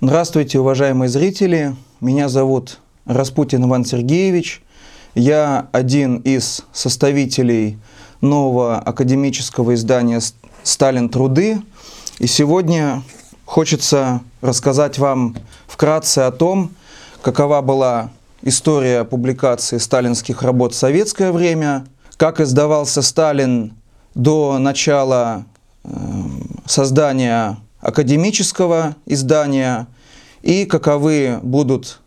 Здравствуйте, уважаемые зрители. Меня зовут Распутин Иван Сергеевич. Я один из составителей нового академического издания «Сталин. Труды». И сегодня хочется рассказать вам вкратце о том, какова была история публикации сталинских работ в советское время, как издавался Сталин до начала э, создания академического издания и каковы будут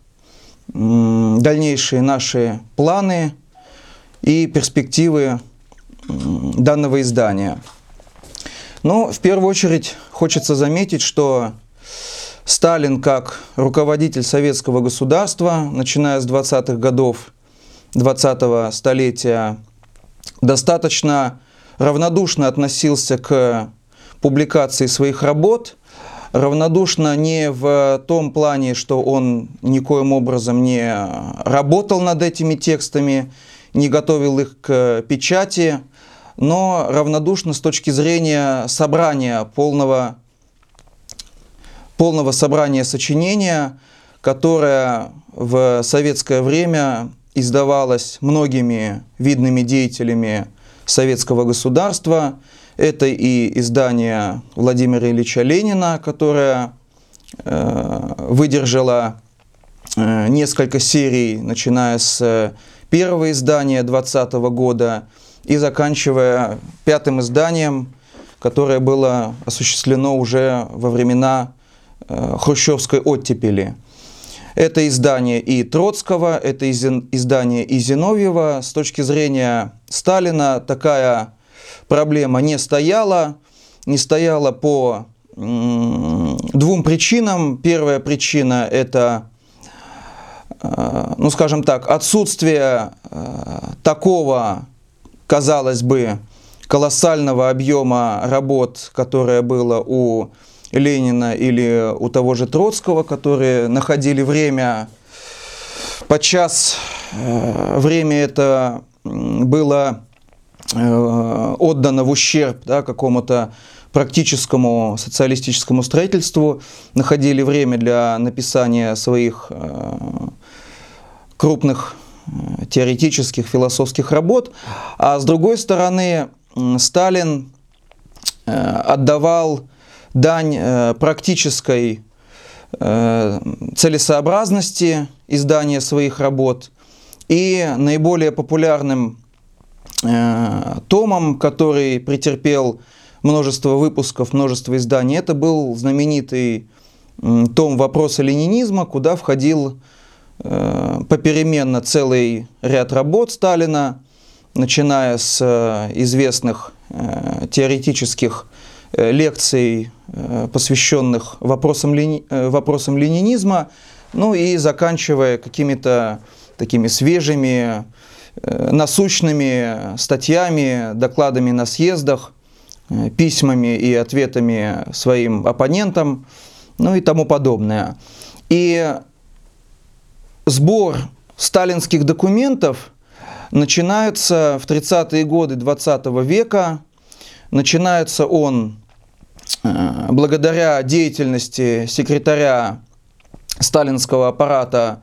дальнейшие наши планы и перспективы данного издания. Но ну, в первую очередь хочется заметить, что Сталин как руководитель советского государства, начиная с 20-х годов 20-го столетия, достаточно равнодушно относился к публикации своих работ, равнодушно не в том плане, что он никоим образом не работал над этими текстами, не готовил их к печати, но равнодушно с точки зрения собрания полного, полного собрания сочинения, которое в советское время издавалось многими видными деятелями советского государства – это и издание Владимира Ильича Ленина, которое э, выдержало э, несколько серий, начиная с первого издания 2020 года и заканчивая пятым изданием, которое было осуществлено уже во времена э, хрущевской оттепели. Это издание и Троцкого, это издание и Зиновьева. С точки зрения Сталина такая проблема не стояла. Не стояла по двум причинам. Первая причина – это, э, ну скажем так, отсутствие э, такого, казалось бы, колоссального объема работ, которое было у Ленина или у того же Троцкого, которые находили время, подчас э, время это было отдано в ущерб да, какому-то практическому социалистическому строительству, находили время для написания своих э, крупных э, теоретических, философских работ. А с другой стороны, Сталин отдавал дань практической целесообразности издания своих работ и наиболее популярным Э, томом, который претерпел множество выпусков, множество изданий. Это был знаменитый том «Вопросы ленинизма», куда входил э, попеременно целый ряд работ Сталина, начиная с э, известных теоретических лекций, посвященных вопросам, лени... вопросам ленинизма, ну и заканчивая какими-то такими свежими Э, насущными статьями, докладами на съездах, э, письмами и ответами своим оппонентам, ну и тому подобное. И сбор сталинских документов начинается в 30-е годы 20 века. Начинается он э, благодаря деятельности секретаря сталинского аппарата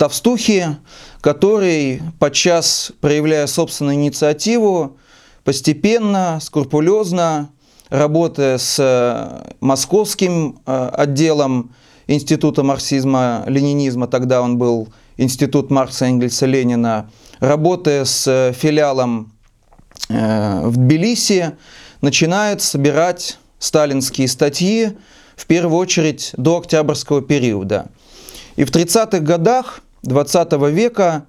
Товстухи, который, подчас проявляя собственную инициативу, постепенно, скрупулезно, работая с э, московским э, отделом Института марксизма-ленинизма, тогда он был Институт Маркса, Энгельса, Ленина, работая с филиалом э, в Тбилиси, начинает собирать сталинские статьи, в первую очередь до октябрьского периода. И в 30-х годах 20 века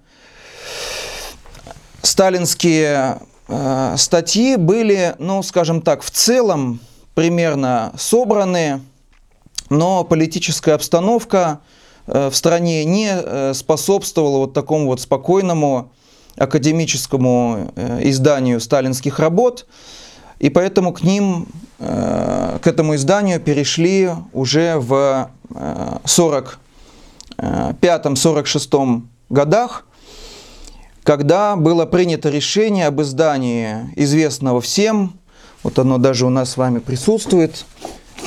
сталинские э, статьи были, ну, скажем так, в целом примерно собраны, но политическая обстановка э, в стране не э, способствовала вот такому вот спокойному академическому э, изданию сталинских работ, и поэтому к ним, э, к этому изданию перешли уже в э, 40 1945-1946 годах, когда было принято решение об издании известного всем, вот оно даже у нас с вами присутствует,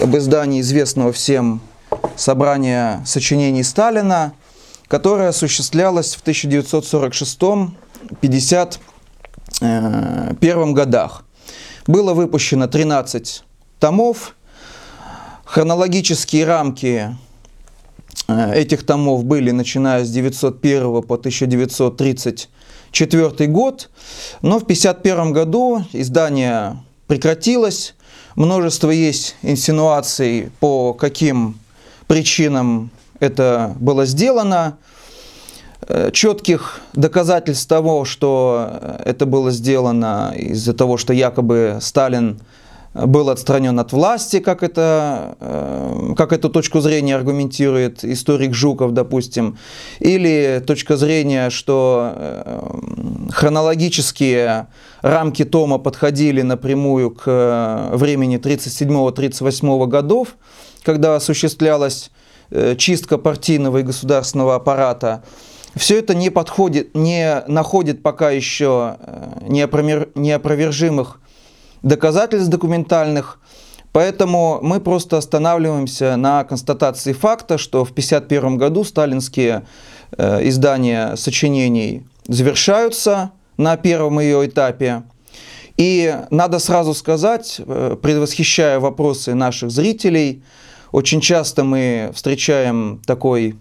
об издании известного всем собрание сочинений Сталина, которое осуществлялось в 1946-51 э, годах. Было выпущено 13 томов. Хронологические рамки этих томов были начиная с 901 по 1934 год, но в 1951 году издание прекратилось. Множество есть инсинуаций, по каким причинам это было сделано. Э, четких доказательств того, что это было сделано из-за того, что якобы Сталин был отстранен от власти, как, это, э, как эту точку зрения аргументирует историк Жуков, допустим, или точка зрения, что э, хронологические рамки Тома подходили напрямую к времени 37-38 годов, когда осуществлялась э, чистка партийного и государственного аппарата, все это не подходит, не находит пока еще неопровержимых доказательств документальных, поэтому мы просто останавливаемся на констатации факта, что в 1951 году сталинские э, издания сочинений завершаются на первом ее этапе. И надо сразу сказать, э, предвосхищая вопросы наших зрителей, очень часто мы встречаем такой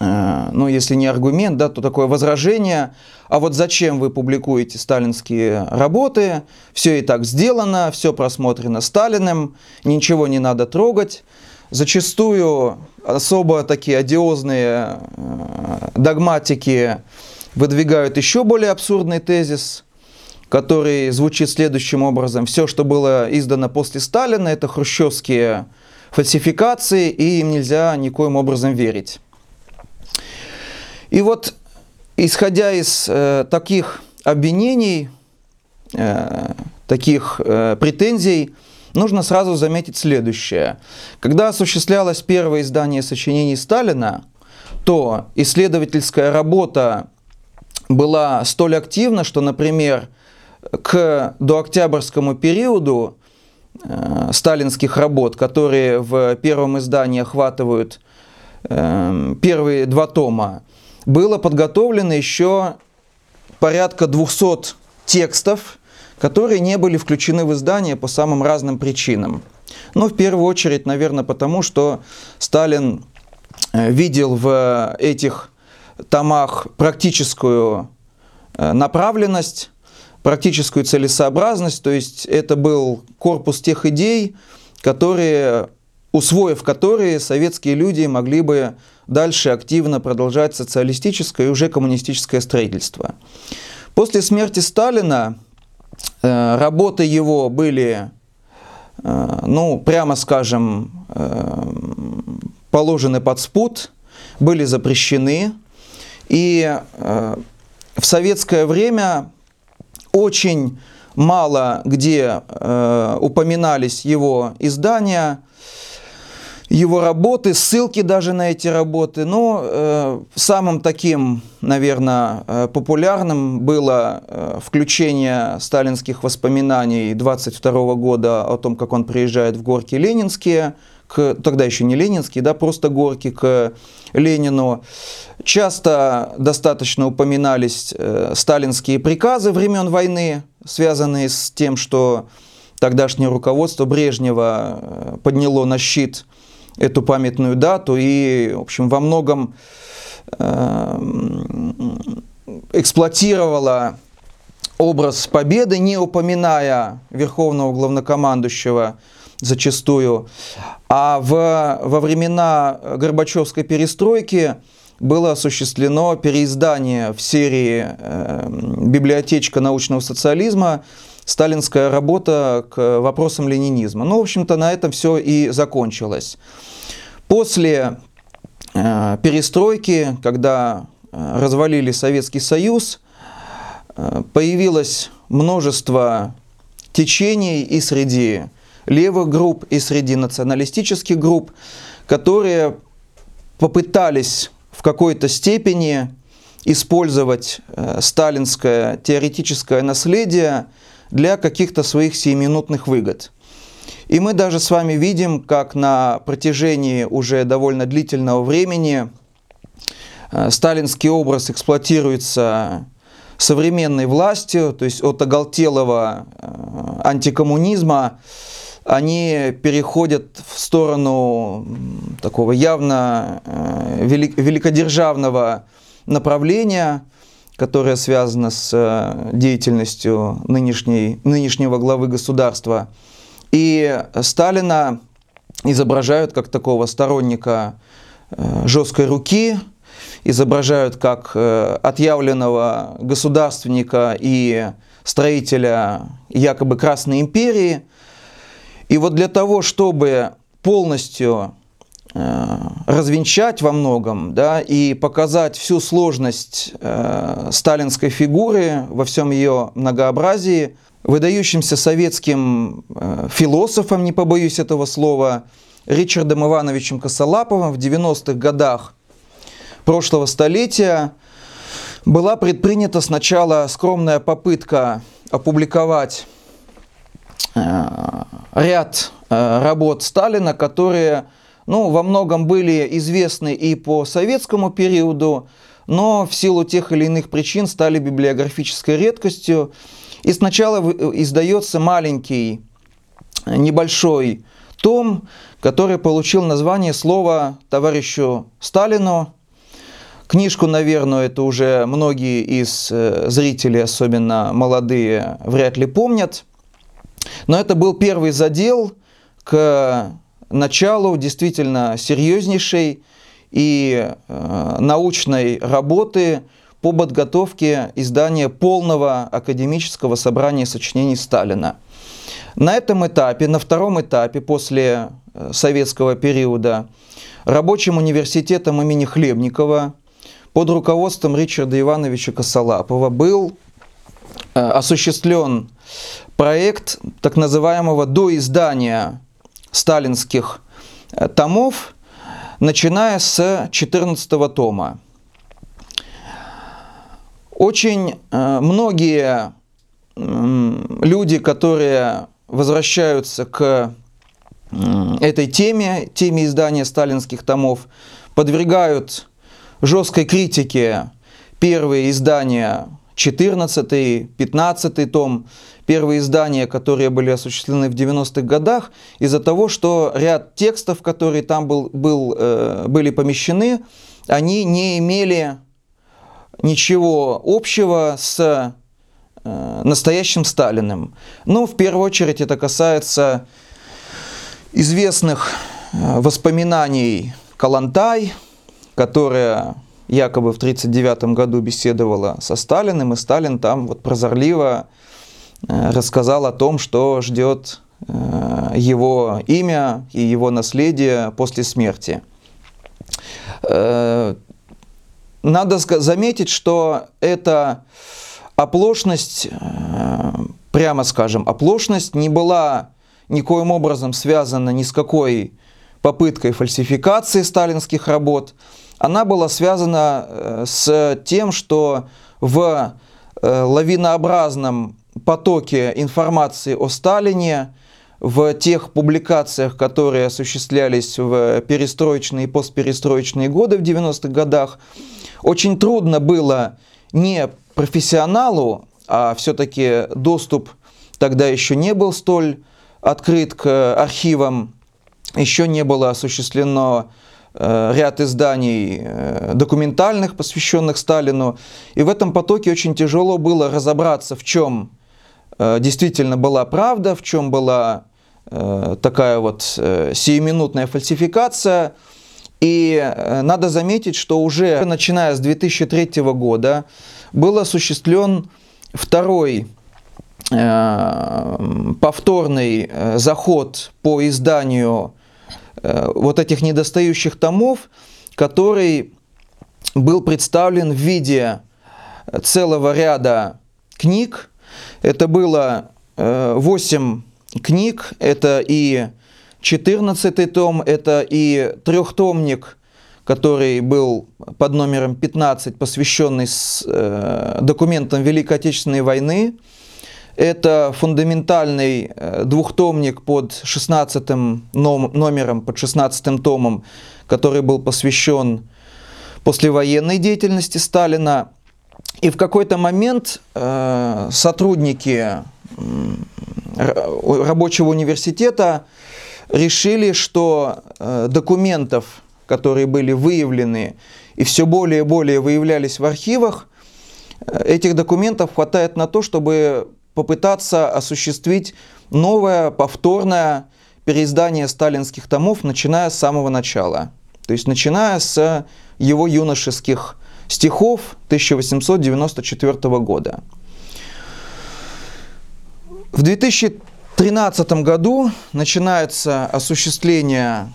Э, ну, если не аргумент, да, то такое возражение, а вот зачем вы публикуете сталинские работы, все и так сделано, все просмотрено Сталиным, ничего не надо трогать. Зачастую особо такие одиозные э, догматики выдвигают еще более абсурдный тезис, который звучит следующим образом. Все, что было издано после Сталина, это хрущевские фальсификации, и им нельзя никоим образом верить. И вот, исходя из э, таких обвинений, э, таких э, претензий, нужно сразу заметить следующее. Когда осуществлялось первое издание сочинений Сталина, то исследовательская работа была столь активна, что, например, к дооктябрьскому периоду э, сталинских работ, которые в первом издании охватывают э, первые два тома, было подготовлено еще порядка 200 текстов, которые не были включены в издание по самым разным причинам. Ну, в первую очередь, наверное, потому что Сталин э, видел в этих томах практическую э, направленность, практическую целесообразность, то есть это был корпус тех идей, которые, усвоив которые, советские люди могли бы дальше активно продолжать социалистическое и уже коммунистическое строительство. После смерти Сталина э, работы его были, э, ну, прямо скажем, э, положены под спут, были запрещены. И в советское время очень мало где упоминались его издания, его работы, ссылки даже на эти работы. Но э, самым таким, наверное, э, популярным было э, включение сталинских воспоминаний 22 года о том, как он приезжает в горки ленинские, к, тогда еще не ленинские, да, просто горки к Ленину. Часто достаточно упоминались э, сталинские приказы времен войны, связанные с тем, что тогдашнее руководство Брежнева э, подняло на щит эту памятную дату и, в общем, во многом э, эксплуатировала образ победы, не упоминая верховного главнокомандующего зачастую. А в, во времена Горбачевской перестройки было осуществлено переиздание в серии э, «Библиотечка научного социализма» сталинская работа к вопросам ленинизма. Ну, в общем-то, на этом все и закончилось. После э, перестройки, когда э, развалили Советский Союз, э, появилось множество течений и среди левых групп, и среди националистических групп, которые попытались в какой-то степени использовать э, сталинское теоретическое наследие для каких-то своих сиюминутных выгод. И мы даже с вами видим, как на протяжении уже довольно длительного времени э, сталинский образ эксплуатируется современной властью, то есть от оголтелого э, антикоммунизма они переходят в сторону такого явно великодержавного направления, которое связано с деятельностью нынешней, нынешнего главы государства – и Сталина изображают как такого сторонника э, жесткой руки, изображают как э, отъявленного государственника и строителя якобы Красной империи. И вот для того, чтобы полностью э, развенчать во многом да, и показать всю сложность сталинской фигуры во всем ее многообразии, выдающимся советским э, философом, не побоюсь этого слова, Ричардом Ивановичем Косолаповым в 90-х годах прошлого столетия была предпринята сначала скромная попытка опубликовать э, ряд э, работ Сталина, которые ну, во многом были известны и по советскому периоду, но в силу тех или иных причин стали библиографической редкостью. И сначала издается маленький, небольшой том, который получил название слова товарищу Сталину. Книжку, наверное, это уже многие из э, зрителей, особенно молодые, вряд ли помнят. Но это был первый задел к началу действительно серьезнейшей и э, научной работы по подготовке издания полного академического собрания сочинений Сталина. На этом этапе, на втором этапе после э, советского периода, рабочим университетом имени Хлебникова под руководством Ричарда Ивановича Косолапова был э, осуществлен проект так называемого доиздания сталинских э, томов, начиная с 14 тома. Очень э, многие люди, которые возвращаются к этой теме, теме издания сталинских томов, подвергают жесткой критике первые издания 14 15 том, первые издания, которые были осуществлены в 90-х годах, из-за того, что ряд текстов, которые там был, был, э, были помещены, они не имели ничего общего с э, настоящим Сталиным. Ну, в первую очередь это касается известных э, воспоминаний Калантай, которая якобы в 1939 году беседовала со Сталиным, и Сталин там вот прозорливо рассказал о том, что ждет его имя и его наследие после смерти. Надо заметить, что эта оплошность, э, прямо скажем, оплошность не была никоим образом связана ни с какой попыткой фальсификации сталинских работ. Она была связана э, с тем, что в э, лавинообразном потоке информации о Сталине в тех публикациях, которые осуществлялись в перестроечные и постперестроечные годы в 90-х годах, очень трудно было не профессионалу, а все-таки доступ тогда еще не был столь открыт к архивам, еще не было осуществлено э, ряд изданий э, документальных, посвященных Сталину. И в этом потоке очень тяжело было разобраться, в чем действительно была правда, в чем была такая вот сиюминутная фальсификация – и э, надо заметить, что уже начиная с 2003 года был осуществлен второй э, повторный э, заход по изданию вот этих недостающих томов, который был представлен в виде целого ряда книг. Это было 8 книг, это и 14 том – это и трехтомник, который был под номером 15, посвященный с, э, документам Великой Отечественной войны. Это фундаментальный э, двухтомник под 16 номером, под 16 томом, который был посвящен послевоенной деятельности Сталина. И в какой-то момент э, сотрудники рабочего университета решили, что э, документов, которые были выявлены и все более и более выявлялись в архивах, этих документов хватает на то, чтобы попытаться осуществить новое, повторное переиздание сталинских томов, начиная с самого начала. То есть начиная с его юношеских стихов 1894 года. В 2013 году начинается осуществление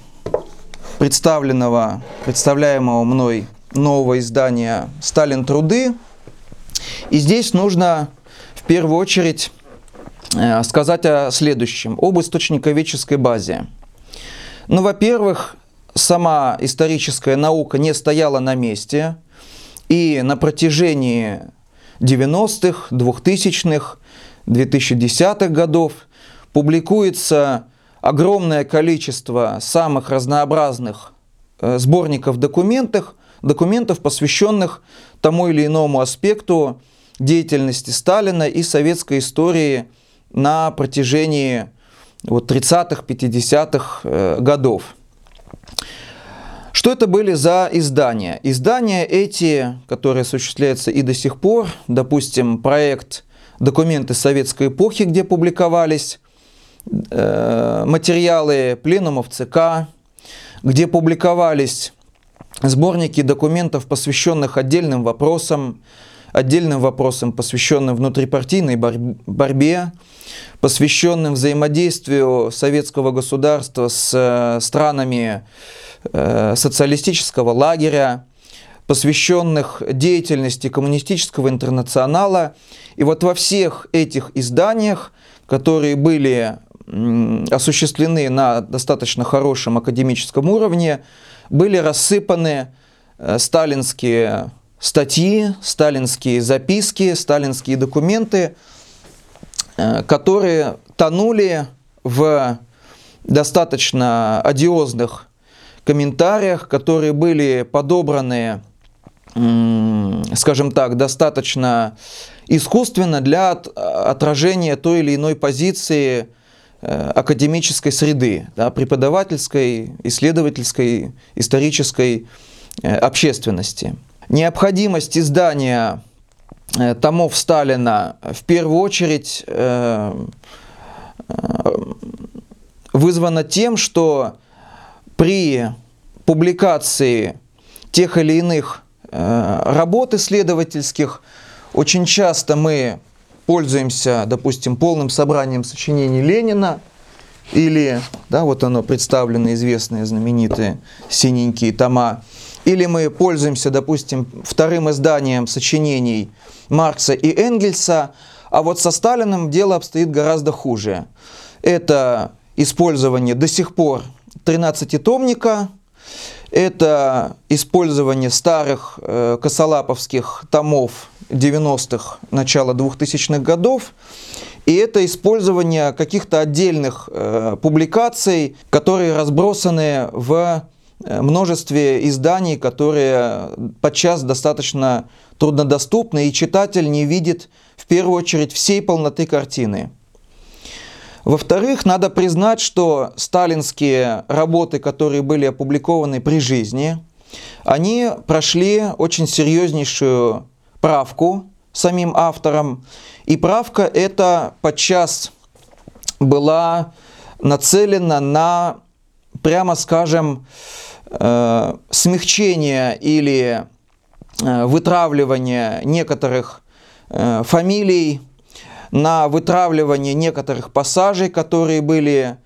представленного, представляемого мной нового издания «Сталин. Труды». И здесь нужно в первую очередь э, сказать о следующем, об истоочниковедческой базе. Ну, во-первых, сама историческая наука не стояла на месте, и на протяжении 90-х, 2000-х, 2010-х годов публикуется огромное количество самых разнообразных э, сборников документов, документов, посвященных тому или иному аспекту деятельности Сталина и советской истории на протяжении вот, 30-х, 50-х э, годов. Что это были за издания? Издания эти, которые осуществляются и до сих пор, допустим, проект «Документы советской эпохи», где публиковались э, материалы пленумов ЦК, где публиковались сборники документов, посвященных отдельным вопросам, отдельным вопросам, посвященным внутрипартийной борьбе, посвященным взаимодействию советского государства с э, странами социалистического лагеря, посвященных деятельности коммунистического интернационала. И вот во всех этих изданиях, которые были осуществлены на достаточно хорошем академическом уровне, были рассыпаны э, сталинские статьи, сталинские записки, сталинские документы, э, которые тонули в достаточно одиозных комментариях, которые были подобраны, скажем так, достаточно искусственно для отражения той или иной позиции э, академической среды, да, преподавательской, исследовательской, исторической э, общественности. Необходимость издания э, томов Сталина в первую очередь вызвана тем, что при публикации тех или иных работ исследовательских очень часто мы пользуемся, допустим, полным собранием сочинений Ленина, или, да, вот оно представлено, известные знаменитые синенькие тома, или мы пользуемся, допустим, вторым изданием сочинений Маркса и Энгельса, а вот со Сталиным дело обстоит гораздо хуже. Это использование до сих пор 13-томника, это использование старых э, косолаповских томов 90-х, начала 2000-х годов, и это использование каких-то отдельных э, публикаций, которые разбросаны в Э, множестве изданий, которые подчас достаточно труднодоступны, и читатель не видит в первую очередь всей полноты картины. Во-вторых, надо признать, что сталинские работы, которые были опубликованы при жизни, они прошли очень серьезнейшую правку самим автором. И правка эта подчас была нацелена на, прямо скажем, э, смягчение или э, вытравливание некоторых э, фамилий, на вытравливание некоторых пассажей, которые были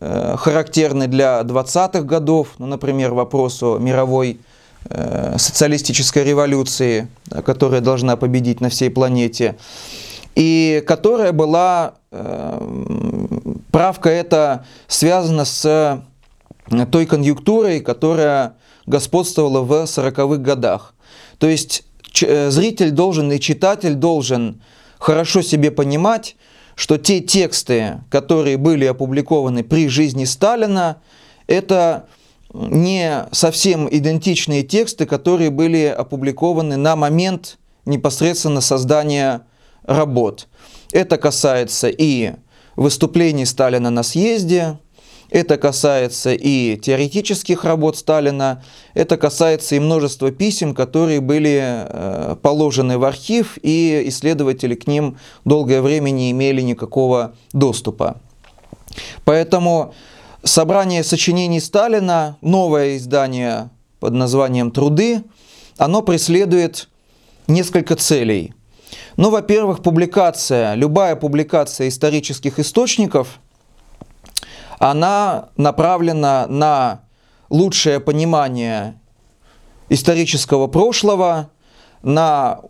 э, характерны для 20-х годов, ну, например, вопрос о мировой э, социалистической революции, которая должна победить на всей планете, и которая была, э, правка эта связана с той конъюнктурой, которая господствовала в 40-х годах. То есть э, зритель должен и читатель должен хорошо себе понимать, что те тексты, которые были опубликованы при жизни Сталина, это не совсем идентичные тексты, которые были опубликованы на момент непосредственно создания работ. Это касается и выступлений Сталина на съезде, это касается и теоретических работ Сталина, это касается и множества писем, которые были э, положены в архив, и исследователи к ним долгое время не имели никакого доступа. Поэтому собрание сочинений Сталина, новое издание под названием «Труды», оно преследует несколько целей. Ну, во-первых, публикация, любая публикация исторических источников – она направлена на лучшее понимание исторического прошлого, на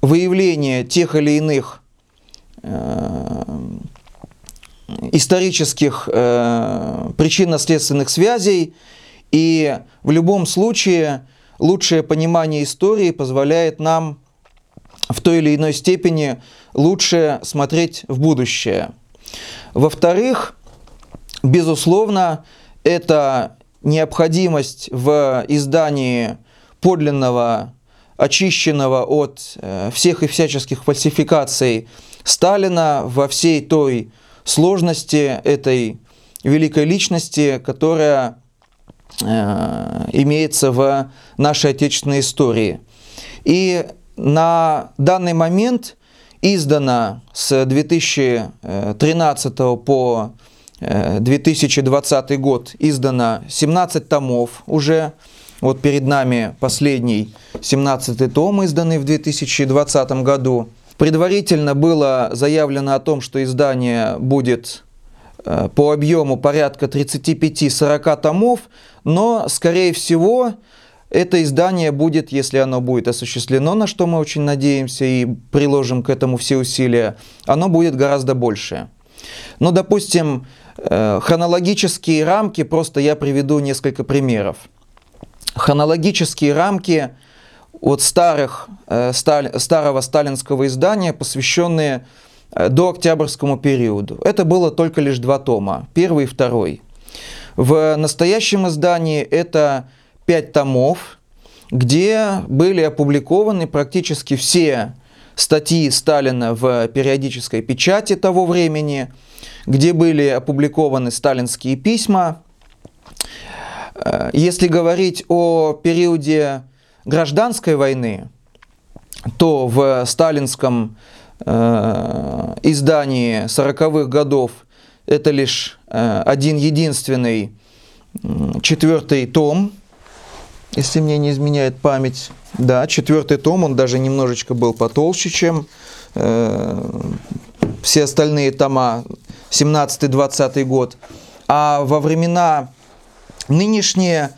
выявление тех или иных э, исторических э, причинно-следственных связей, и в любом случае лучшее понимание истории позволяет нам в той или иной степени лучше смотреть в будущее. Во-вторых, Безусловно, это необходимость в издании подлинного, очищенного от э, всех и всяческих фальсификаций Сталина во всей той сложности этой великой личности, которая э, имеется в нашей отечественной истории. И на данный момент издано с 2013 по 2020 э, год издано 17 томов уже. Вот перед нами последний 17 том, изданный в 2020 году. Предварительно было заявлено о том, что издание будет э, по объему порядка 35-40 томов, но, скорее всего, это издание будет, если оно будет осуществлено, на что мы очень надеемся и приложим к этому все усилия, оно будет гораздо больше. Но, допустим, Э, хронологические рамки, просто я приведу несколько примеров. Хронологические рамки от старых, э, старого сталинского издания, посвященные э, до октябрьскому периоду. Это было только лишь два тома, первый и второй. В настоящем издании это пять томов, где были опубликованы практически все статьи Сталина в периодической печати того времени – где были опубликованы сталинские письма. Э, если говорить о периоде гражданской войны, то в сталинском э, издании 40-х годов это лишь э, один единственный четвертый том, если мне не изменяет память. Да, четвертый том, он даже немножечко был потолще, чем э, все остальные тома 17-20 год. А во времена нынешние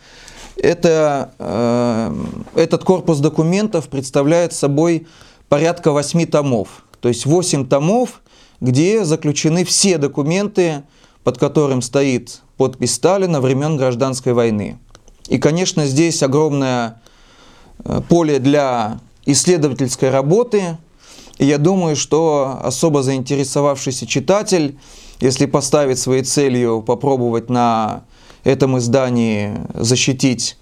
это, э, этот корпус документов представляет собой порядка 8 томов. То есть 8 томов, где заключены все документы, под которым стоит подпись Сталина времен гражданской войны. И, конечно, здесь огромное э, поле для исследовательской работы. И я думаю, что особо заинтересовавшийся читатель если поставить своей целью попробовать на этом издании защитить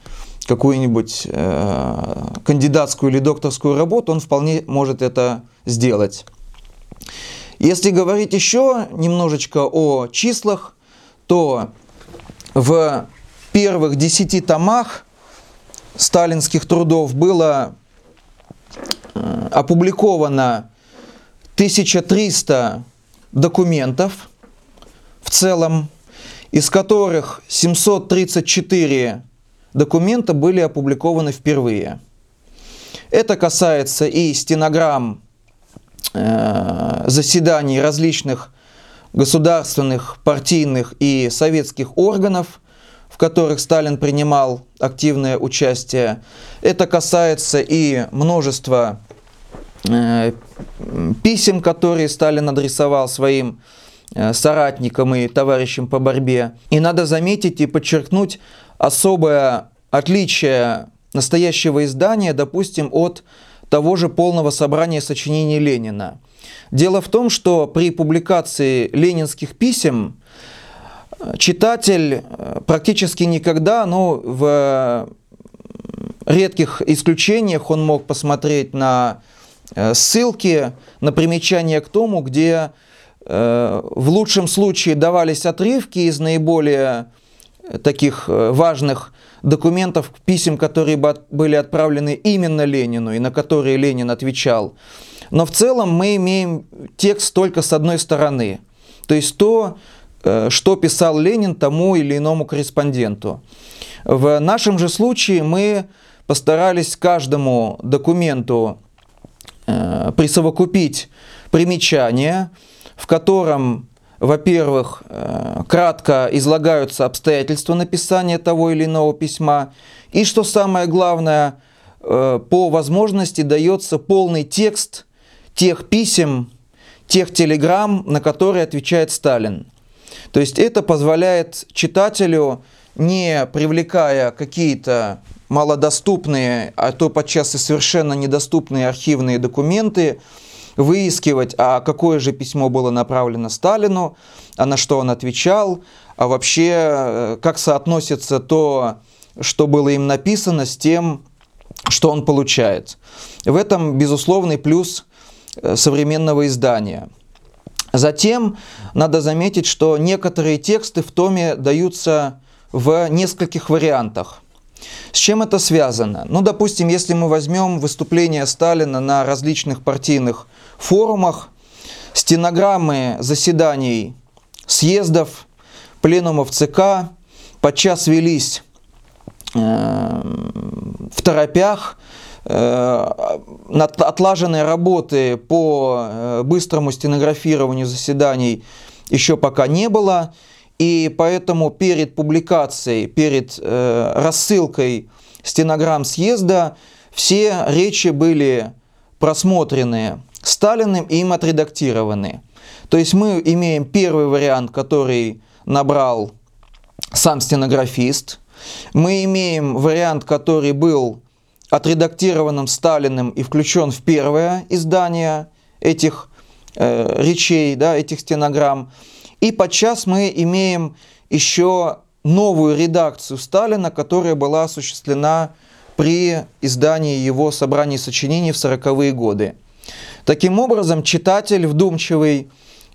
какую-нибудь э, кандидатскую или докторскую работу, он вполне может это сделать. Если говорить еще немножечко о числах, то в первых десяти томах сталинских трудов было опубликовано 1300 документов, в целом, из которых 734 документа были опубликованы впервые. Это касается и стенограмм э, заседаний различных государственных, партийных и советских органов, в которых Сталин принимал активное участие. Это касается и множества э, писем, которые Сталин адресовал своим Э, соратникам и товарищам по борьбе. И надо заметить и подчеркнуть особое отличие настоящего издания, допустим, от того же полного собрания сочинений Ленина. Дело в том, что при публикации ленинских писем читатель практически никогда, ну, в редких исключениях он мог посмотреть на ссылки, на примечания к тому, где в лучшем случае давались отрывки из наиболее таких важных документов, писем, которые были отправлены именно Ленину и на которые Ленин отвечал. Но в целом мы имеем текст только с одной стороны. То есть то, э, что писал Ленин тому или иному корреспонденту. В нашем же случае мы постарались каждому документу э, присовокупить примечание, в котором во-первых, э, кратко излагаются обстоятельства написания того или иного письма, и, что самое главное, э, по возможности дается полный текст тех писем, тех телеграмм, на которые отвечает Сталин. То есть это позволяет читателю, не привлекая какие-то малодоступные, а то подчас и совершенно недоступные архивные документы, выискивать, а какое же письмо было направлено Сталину, а на что он отвечал, а вообще э, как соотносится то, что было им написано, с тем, что он получает. В этом безусловный плюс э, современного издания. Затем надо заметить, что некоторые тексты в томе даются в нескольких вариантах. С чем это связано? Ну, допустим, если мы возьмем выступление Сталина на различных партийных форумах, стенограммы заседаний съездов, пленумов ЦК подчас велись э, в торопях, э, отлаженной работы по э, быстрому стенографированию заседаний еще пока не было, и поэтому перед публикацией, перед э, рассылкой стенограмм съезда все речи были просмотрены Сталиным и им отредактированы. То есть мы имеем первый вариант, который набрал сам стенографист. Мы имеем вариант, который был отредактированным Сталиным и включен в первое издание этих э, речей, да, этих стенограмм. И подчас мы имеем еще новую редакцию Сталина, которая была осуществлена при издании его собраний сочинений в 40-е годы. Таким образом, читатель вдумчивый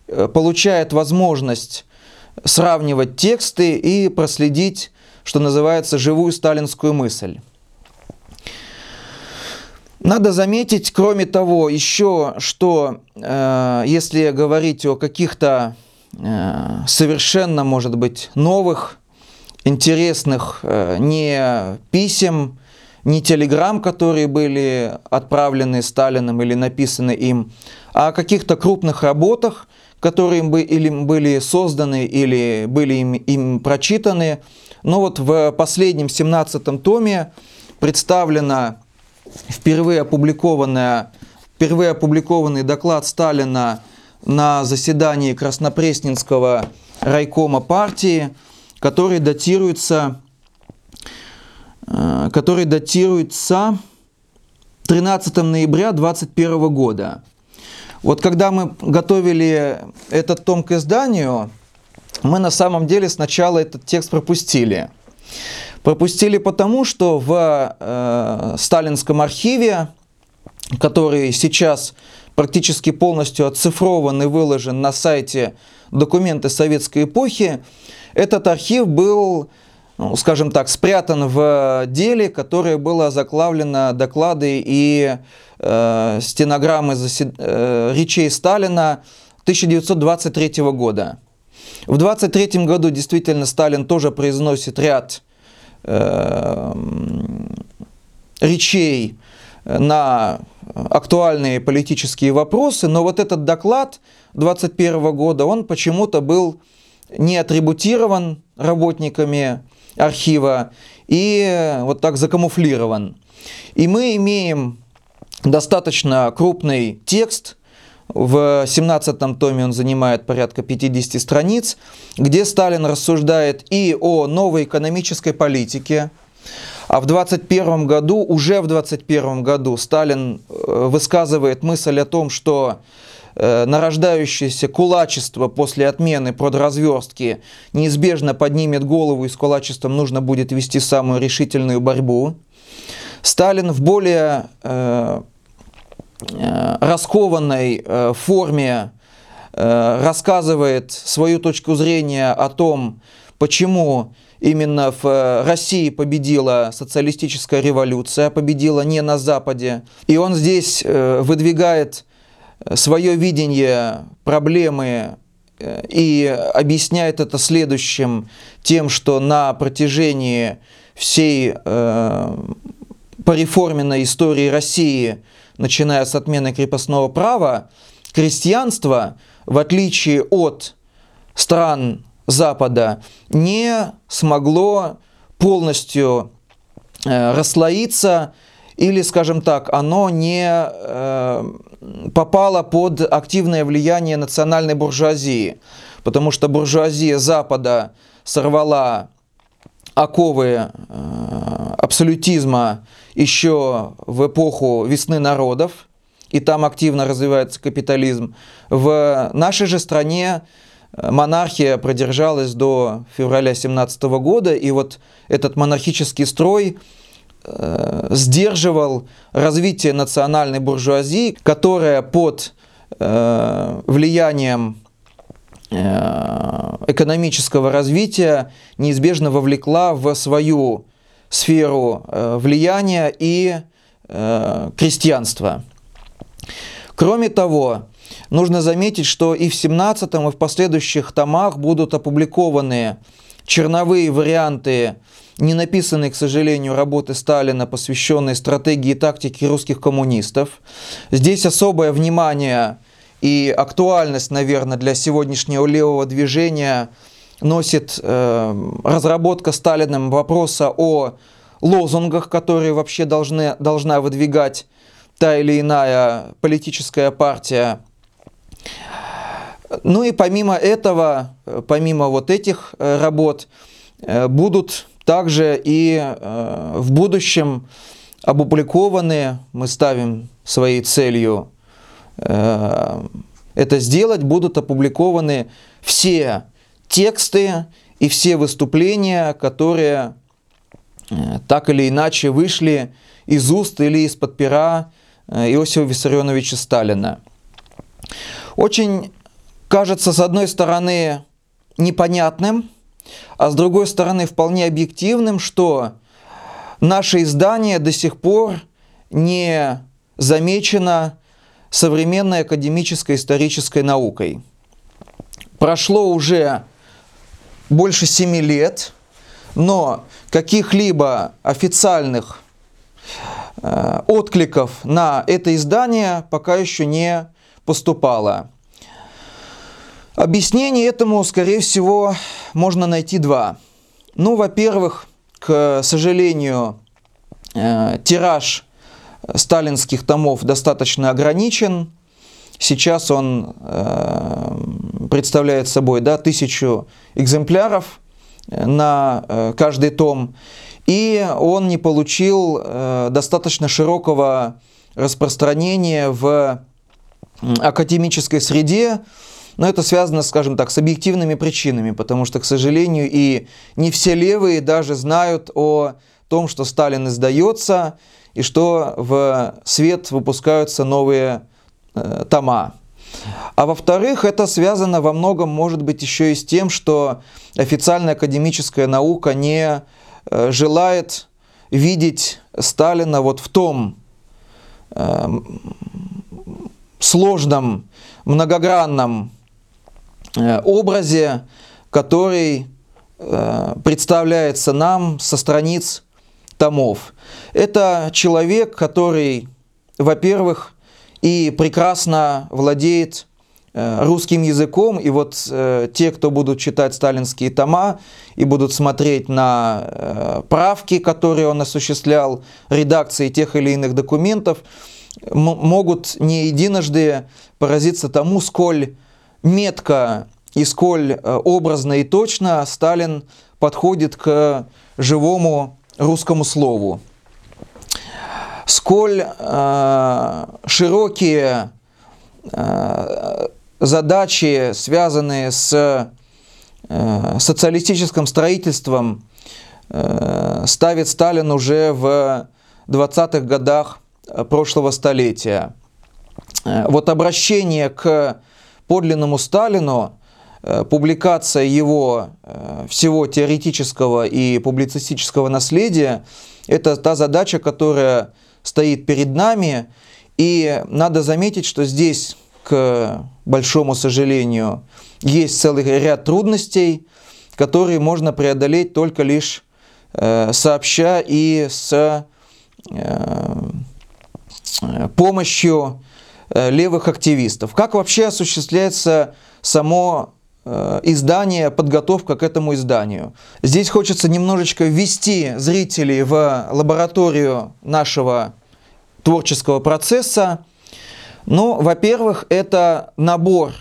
э, получает возможность сравнивать тексты и проследить, что называется, живую сталинскую мысль. Надо заметить, кроме того, еще, что э, если говорить о каких-то совершенно, может быть, новых, интересных э, не писем, не телеграмм, которые были отправлены Сталиным или написаны им, а о каких-то крупных работах, которые бы, или были созданы или были им, им прочитаны. Но вот в последнем 17-м томе представлена впервые опубликованная, впервые опубликованный доклад Сталина на заседании Краснопресненского райкома партии, который датируется Э, который датируется 13 ноября 2021 года. Вот когда мы готовили этот том к изданию, мы на самом деле сначала этот текст пропустили. Пропустили потому, что в э, сталинском архиве, который сейчас практически полностью оцифрован и выложен на сайте документы советской эпохи, этот архив был ну, скажем так, спрятан в деле, которое было заглавлено доклады и э, стенограммы засед... э, речей Сталина 1923 года. В 1923 году действительно Сталин тоже произносит ряд э, речей на актуальные политические вопросы, но вот этот доклад 21 года, он почему-то был не атрибутирован работниками архива и вот так закамуфлирован. И мы имеем достаточно крупный текст, в 17 томе он занимает порядка 50 страниц, где Сталин рассуждает и о новой экономической политике, а в 21 году, уже в 21 году Сталин э, высказывает мысль о том, что э, нарождающееся кулачество после отмены продразверстки неизбежно поднимет голову и с кулачеством нужно будет вести самую решительную борьбу. Сталин в более э, э, раскованной э, форме э, рассказывает свою точку зрения о том, почему именно в э, России победила социалистическая революция, победила не на Западе. И он здесь э, выдвигает свое видение проблемы э, и объясняет это следующим, тем, что на протяжении всей э, пореформенной истории России, начиная с отмены крепостного права, крестьянство, в отличие от стран Запада, не смогло полностью э, расслоиться или, скажем так, оно не э, попало под активное влияние национальной буржуазии, потому что буржуазия Запада сорвала оковы э, абсолютизма еще в эпоху весны народов, и там активно развивается капитализм. В нашей же стране монархия продержалась до февраля 17 года, и вот этот монархический строй э, сдерживал развитие национальной буржуазии, которая под э, влиянием э, экономического развития неизбежно вовлекла в свою сферу влияния и э, крестьянства. Кроме того, нужно заметить, что и в 17 и в последующих томах будут опубликованы черновые варианты не написанной, к сожалению, работы Сталина, посвященной стратегии и тактике русских коммунистов. Здесь особое внимание и актуальность, наверное, для сегодняшнего левого движения носит э, разработка Сталиным вопроса о лозунгах, которые вообще должны, должна выдвигать та или иная политическая партия. Ну и помимо этого, помимо вот этих э, работ, э, будут также и э, в будущем опубликованы, мы ставим своей целью это сделать, будут опубликованы все тексты и все выступления, которые так или иначе вышли из уст или из-под пера Иосифа Виссарионовича Сталина. Очень кажется, с одной стороны, непонятным, а с другой стороны вполне объективным, что наше издание до сих пор не замечено современной академической исторической наукой. Прошло уже больше семи лет, но каких-либо официальных э, откликов на это издание пока еще не поступало. Объяснение этому, скорее всего, можно найти два. Ну, во-первых, к сожалению, э, тираж сталинских томов достаточно ограничен. Сейчас он э, представляет собой да, тысячу экземпляров э, на каждый том. И он не получил достаточно широкого распространения в академической среде, но это связано, скажем так, с объективными причинами, потому что, к сожалению, и не все левые даже знают о том, что Сталин издается, и что в свет выпускаются новые э, тома. А во-вторых, это связано во многом, может быть, еще и с тем, что официальная академическая наука не э, желает видеть Сталина вот в том э, сложном, многогранном образе, который э, представляется нам со страниц томов. Это человек, который, во-первых, и прекрасно владеет э, русским языком, и вот те, кто будут читать сталинские тома и будут смотреть на правки, которые он осуществлял, редакции тех или иных документов, могут не единожды поразиться тому, сколь метко и сколь э, образно и точно Сталин подходит к живому русскому слову. Сколь э, широкие задачи, связанные с социалистическим строительством, ставит Сталин уже в 20-х годах прошлого столетия. Вот обращение к подлинному Сталину, э, публикация его э, всего теоретического и публицистического наследия, это та задача, которая стоит перед нами. И надо заметить, что здесь, к большому сожалению, есть целый ряд трудностей, которые можно преодолеть только лишь э, сообща и с помощью левых активистов. Как вообще осуществляется само э, издание, подготовка к этому изданию. Здесь хочется немножечко ввести зрителей в лабораторию нашего творческого процесса. Ну, во-первых, это набор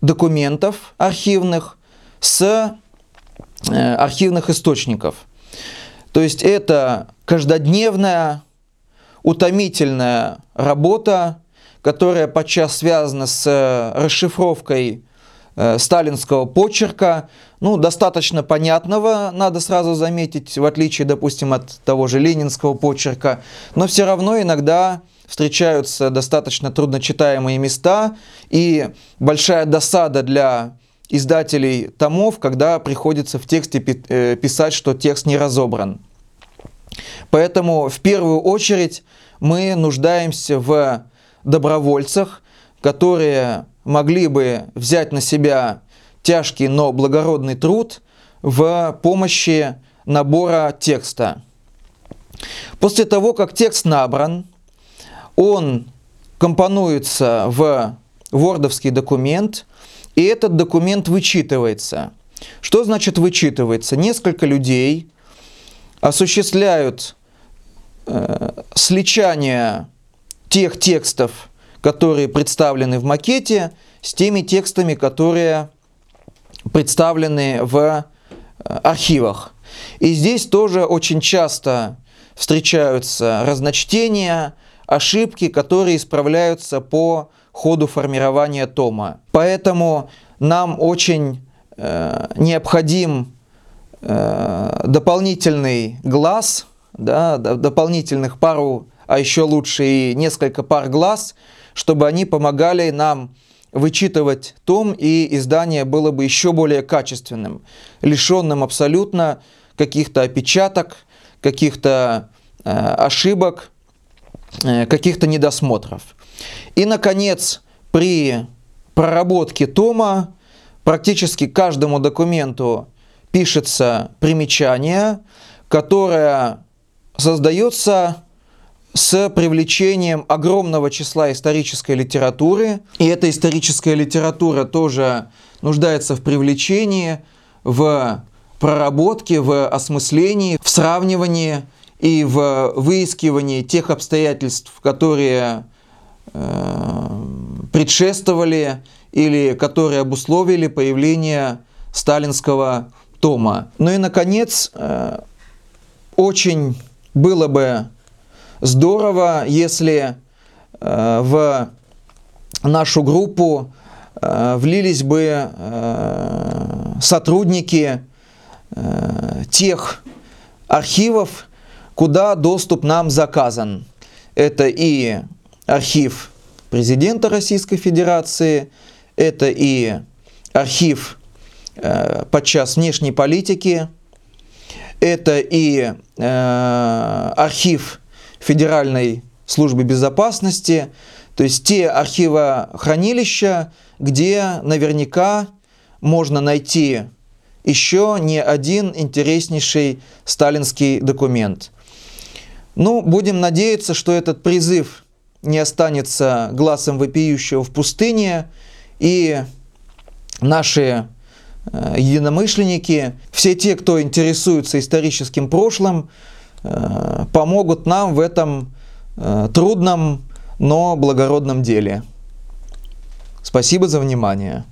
документов архивных с э, архивных источников. То есть это каждодневная, утомительная работа которая подчас связана с э, расшифровкой э, сталинского почерка, ну, достаточно понятного, надо сразу заметить, в отличие, допустим, от того же ленинского почерка, но все равно иногда встречаются достаточно трудночитаемые места и большая досада для издателей томов, когда приходится в тексте э, писать, что текст не разобран. Поэтому в первую очередь мы нуждаемся в добровольцах, которые могли бы взять на себя тяжкий, но благородный труд в помощи набора текста. После того, как текст набран, он компонуется в вордовский документ, и этот документ вычитывается. Что значит вычитывается? Несколько людей осуществляют э, сличание тех текстов, которые представлены в макете, с теми текстами, которые представлены в э, архивах. И здесь тоже очень часто встречаются разночтения, ошибки, которые исправляются по ходу формирования тома. Поэтому нам очень э, необходим э, дополнительный глаз, да, дополнительных пару а еще лучше и несколько пар глаз, чтобы они помогали нам вычитывать том, и издание было бы еще более качественным, лишенным абсолютно каких-то опечаток, каких-то э, ошибок, э, каких-то недосмотров. И, наконец, при проработке тома практически каждому документу пишется примечание, которое создается с привлечением огромного числа исторической литературы. И эта историческая литература тоже нуждается в привлечении, в проработке, в осмыслении, в сравнивании и в выискивании тех обстоятельств, которые э, предшествовали или которые обусловили появление сталинского тома. Ну и, наконец, э, очень было бы здорово, если э, в нашу группу э, влились бы э, сотрудники тех архивов, куда доступ нам заказан. Это и архив президента Российской Федерации, это и архив подчас внешней политики, это и архив Федеральной службы безопасности, то есть те архивохранилища, где наверняка можно найти еще не один интереснейший сталинский документ. Ну, будем надеяться, что этот призыв не останется глазом вопиющего в пустыне, и наши э, единомышленники, все те, кто интересуется историческим прошлым, помогут нам в этом э, трудном, но благородном деле. Спасибо за внимание.